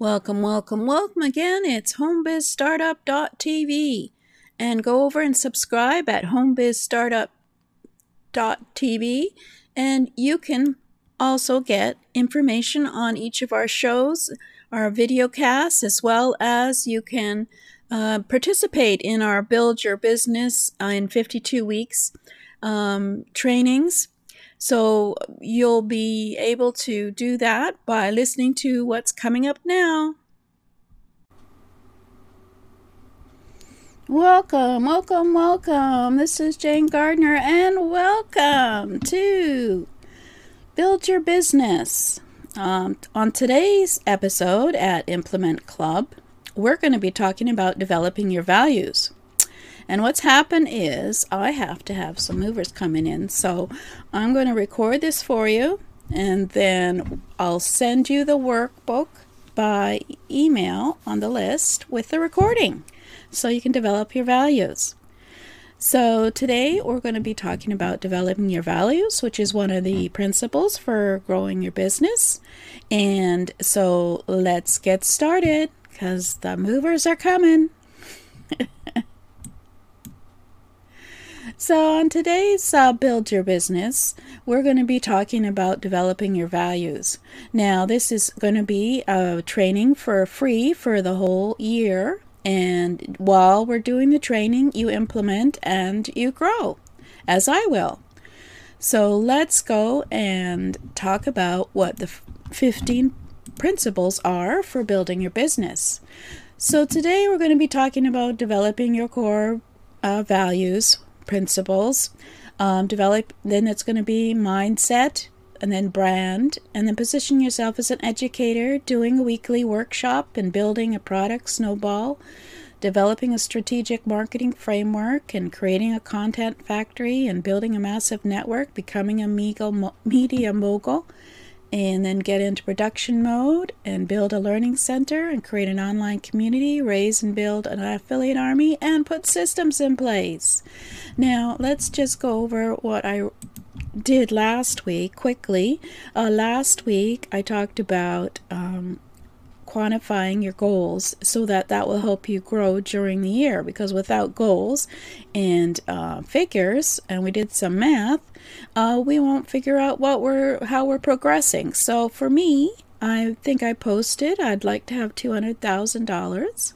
Welcome, welcome, welcome again. It's homebizstartup.tv. And go over and subscribe at homebizstartup.tv. And you can also get information on each of our shows, our video casts, as well as you can uh, participate in our Build Your Business in 52 Weeks um, trainings. So you'll be able to do that by listening to what's coming up now. Welcome, welcome, welcome. This is Jane Gardner, and welcome to Build Your Business. Um, on today's episode at Implement Club, we're going to be talking about developing your values. And what's happened is I have to have some movers coming in. So I'm going to record this for you and then I'll send you the workbook by email on the list with the recording so you can develop your values. So, today we're going to be talking about developing your values, which is one of the principles for growing your business. And so, let's get started because the movers are coming. So, on today's uh, Build Your Business, we're going to be talking about developing your values. Now, this is going to be a training for free for the whole year. And while we're doing the training, you implement and you grow, as I will. So, let's go and talk about what the 15 principles are for building your business. So, today we're going to be talking about developing your core uh, values principles. Um, develop, then it's going to be mindset, and then brand, and then position yourself as an educator, doing a weekly workshop and building a product snowball, developing a strategic marketing framework, and creating a content factory, and building a massive network, becoming a media mogul and then get into production mode and build a learning center and create an online community, raise and build an affiliate army, and put systems in place. Now, let's just go over what I did last week quickly. Uh, last week, I talked about um, quantifying your goals so that that will help you grow during the year. Because without goals and uh, figures and we did some math uh, we won't figure out what we're how we're progressing. So for me i think i posted i'd like to have $200000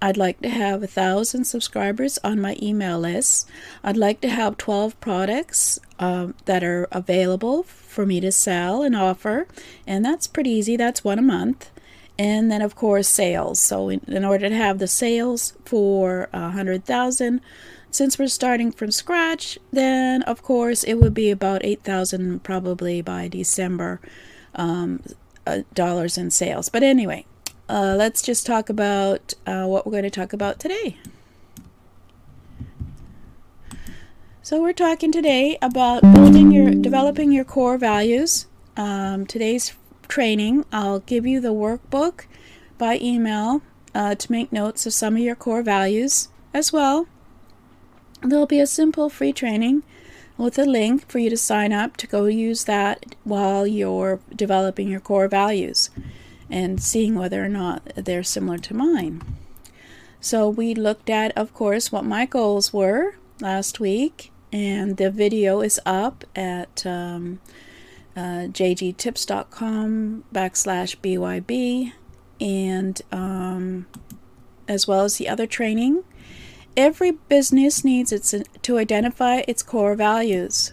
I'd like to have a thousand subscribers on my email list. I'd like to have 12 products um, that are available for me to sell and offer, and that's pretty easy. That's one a month and then of course sales. So in, in order to have the sales for a hundred thousand since we're starting from scratch then of course it would be about 8000 probably by december um, uh, dollars in sales. But anyway uh, let's just talk about uh, what we're going to talk about today. So we're talking today about building your developing your core values. Um, today's training, I'll give you the workbook by email uh, to make notes of some of your core values as well. There'll be a simple free training with a link for you to sign up to go use that while you're developing your core values and seeing whether or not they're similar to mine. So, we looked at, of course, what my goals were last week, and the video is up at um, uh, jgtips.com backslash BYB, and um, as well as the other training. Every business needs its, to identify its core values.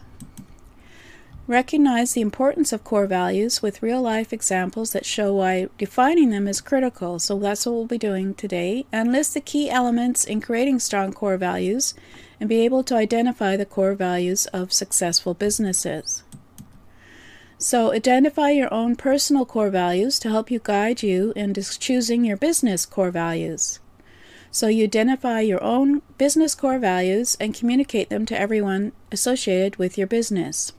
Recognize the importance of core values with real life examples that show why defining them is critical. So that's what we'll be doing today. And list the key elements in creating strong core values and be able to identify the core values of successful businesses. So, identify your own personal core values to help you guide you in choosing your business core values. So, you identify your own business core values and communicate them to everyone associated with your business.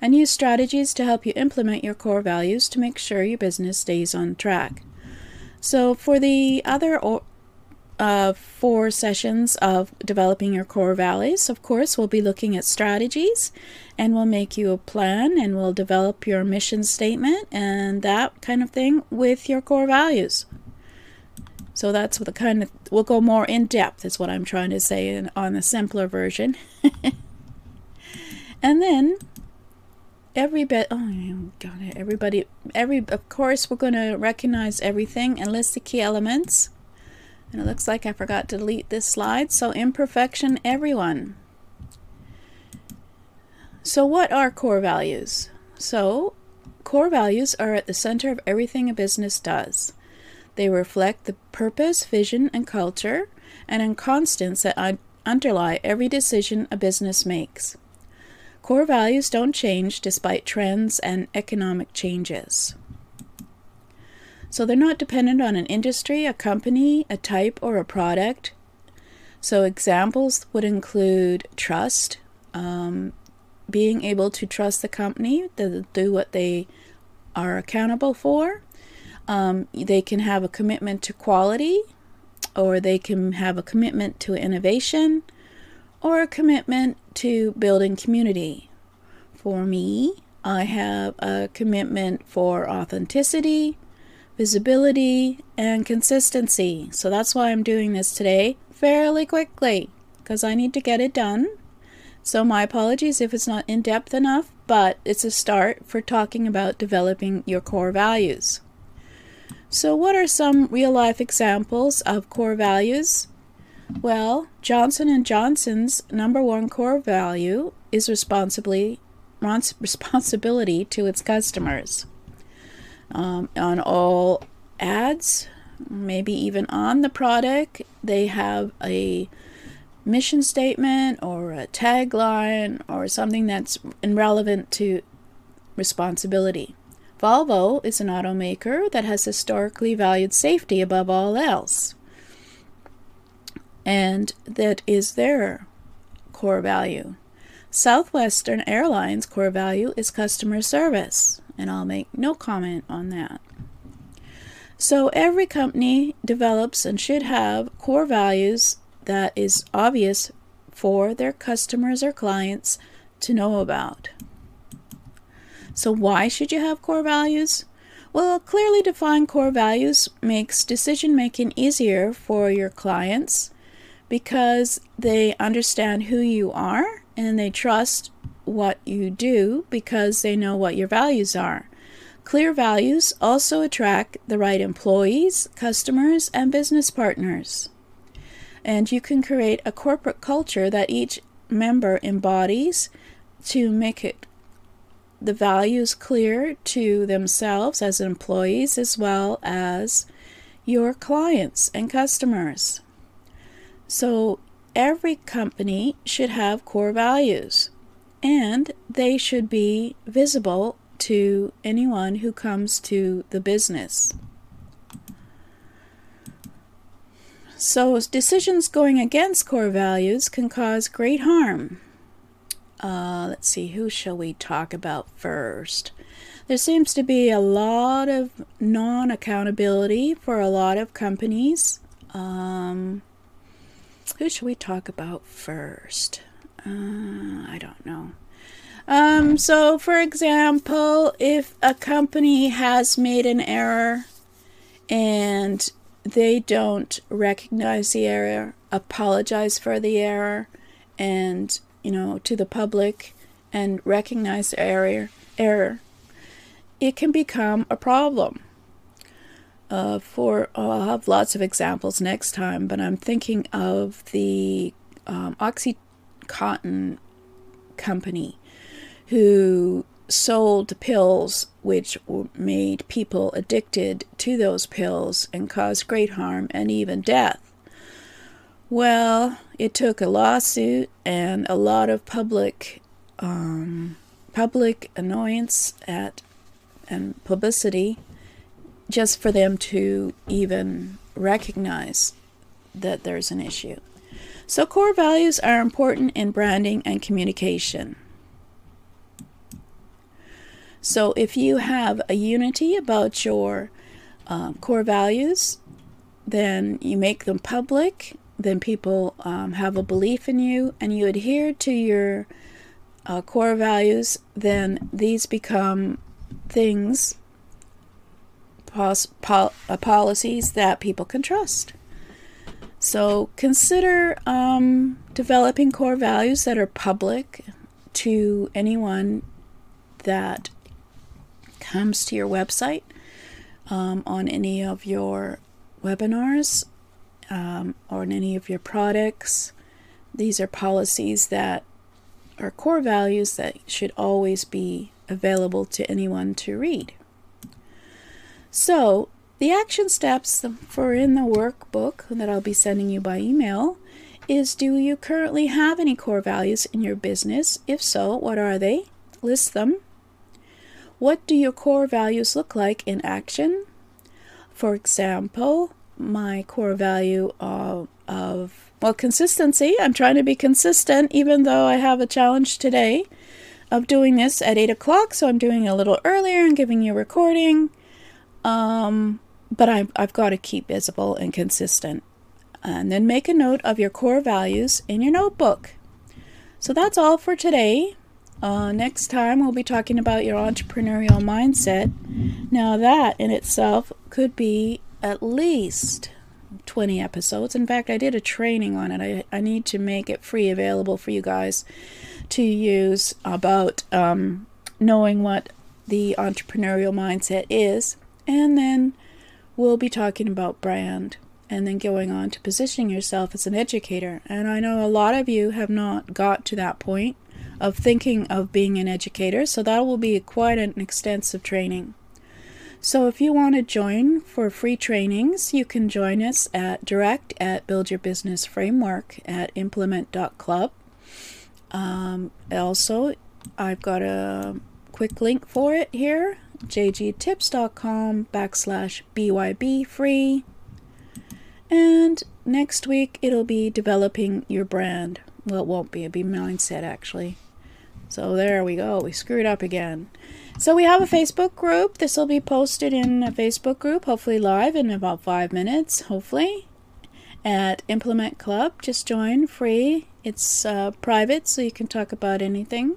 And use strategies to help you implement your core values to make sure your business stays on track. So, for the other uh, four sessions of developing your core values. Of course, we'll be looking at strategies and we'll make you a plan and we'll develop your mission statement and that kind of thing with your core values. So that's the kind of we'll go more in depth is what I'm trying to say in, on the simpler version. and then every bit oh got it everybody every of course we're going to recognize everything and list the key elements and it looks like I forgot to delete this slide so imperfection everyone so what are core values so core values are at the center of everything a business does they reflect the purpose, vision, and culture, and in constants that underlie every decision a business makes. Core values don't change despite trends and economic changes. So they're not dependent on an industry, a company, a type, or a product. So examples would include trust, um, being able to trust the company to do what they are accountable for, um, they can have a commitment to quality, or they can have a commitment to innovation, or a commitment to building community. For me, I have a commitment for authenticity, visibility, and consistency. So that's why I'm doing this today fairly quickly because I need to get it done. So, my apologies if it's not in depth enough, but it's a start for talking about developing your core values. So, what are some real life examples of core values? Well, Johnson and Johnson's number one core value is responsibly responsibility to its customers. Um, on all ads, maybe even on the product, they have a mission statement or a tagline or something that's relevant to responsibility. Volvo is an automaker that has historically valued safety above all else. And that is their core value. Southwestern Airlines' core value is customer service, and I'll make no comment on that. So every company develops and should have core values that is obvious for their customers or clients to know about. So, why should you have core values? Well, clearly defined core values makes decision making easier for your clients because they understand who you are and they trust what you do because they know what your values are. Clear values also attract the right employees, customers, and business partners. And you can create a corporate culture that each member embodies to make it the values clear to themselves as employees as well as your clients and customers. So, every company should have core values and they should be visible to anyone who comes to the business. So, decisions going against core values can cause great harm uh, let's see, who shall we talk about first? There seems to be a lot of non accountability for a lot of companies. Um, who should we talk about first? Uh, I don't know. Um, so, for example, if a company has made an error and they don't recognize the error, apologize for the error, and you know, to the public and recognize the error, error, it can become a problem. Uh, for I'll have lots of examples next time, but I'm thinking of the um, OxyContin company who sold pills which made people addicted to those pills and caused great harm and even death. Well, it took a lawsuit and a lot of public um, public annoyance at and publicity just for them to even recognize that there's an issue. So, core values are important in branding and communication. So, if you have a unity about your um, core values, then you make them public then people um, have a belief in you and you adhere to your uh, core values, then these become things pos- pol- uh, policies that people can trust. So consider um, developing core values that are public to anyone that comes to your website um, on any of your webinars um, or in any of your products. These are policies that are core values that should always be available to anyone to read. So, the action steps for in the workbook that I'll be sending you by email is do you currently have any core values in your business? If so, what are they? List them. What do your core values look like in action? For example, my core value of, of well consistency. I'm trying to be consistent even though I have a challenge today of doing this at 8 o'clock, so I'm doing a little earlier and giving you a recording. Um, but I've, I've got to keep visible and consistent. And then make a note of your core values in your notebook. So that's all for today. Uh, next time, we'll be talking about your entrepreneurial mindset. Now, that in itself could be at least 20 episodes. In fact, I did a training on it. I, I need to make it free available for you guys to use about um, knowing what the entrepreneurial mindset is. And then we'll be talking about brand and then going on to positioning yourself as an educator. And I know a lot of you have not got to that point of thinking of being an educator, so that will be quite an extensive training. So if you want to join for free trainings, you can join us at direct at Build Your Business Framework at implement.club. Um, also, I've got a quick link for it here jgtips.com backslash BYB free. And next week it'll be developing your brand. Well, it won't be, it'll be mindset actually. So there we go, we screwed up again. So we have a Facebook group. This will be posted in a Facebook group, hopefully live in about five minutes, hopefully, at Implement Club. Just join free. It's uh, private, so you can talk about anything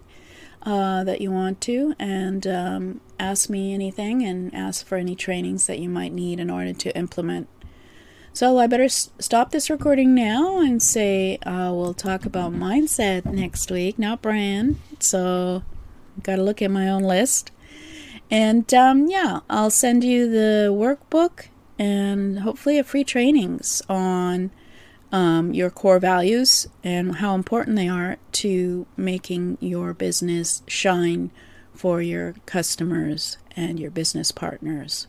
uh, that you want to and um, ask me anything and ask for any trainings that you might need in order to implement. So I better stop this recording now and say uh, we'll talk about mindset next week, not brand. So got to look at my own list. And um, yeah, I'll send you the workbook and hopefully a free trainings on um, your core values and how important they are to making your business shine for your customers and your business partners.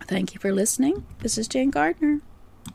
Thank you for listening. This is Jane Gardner.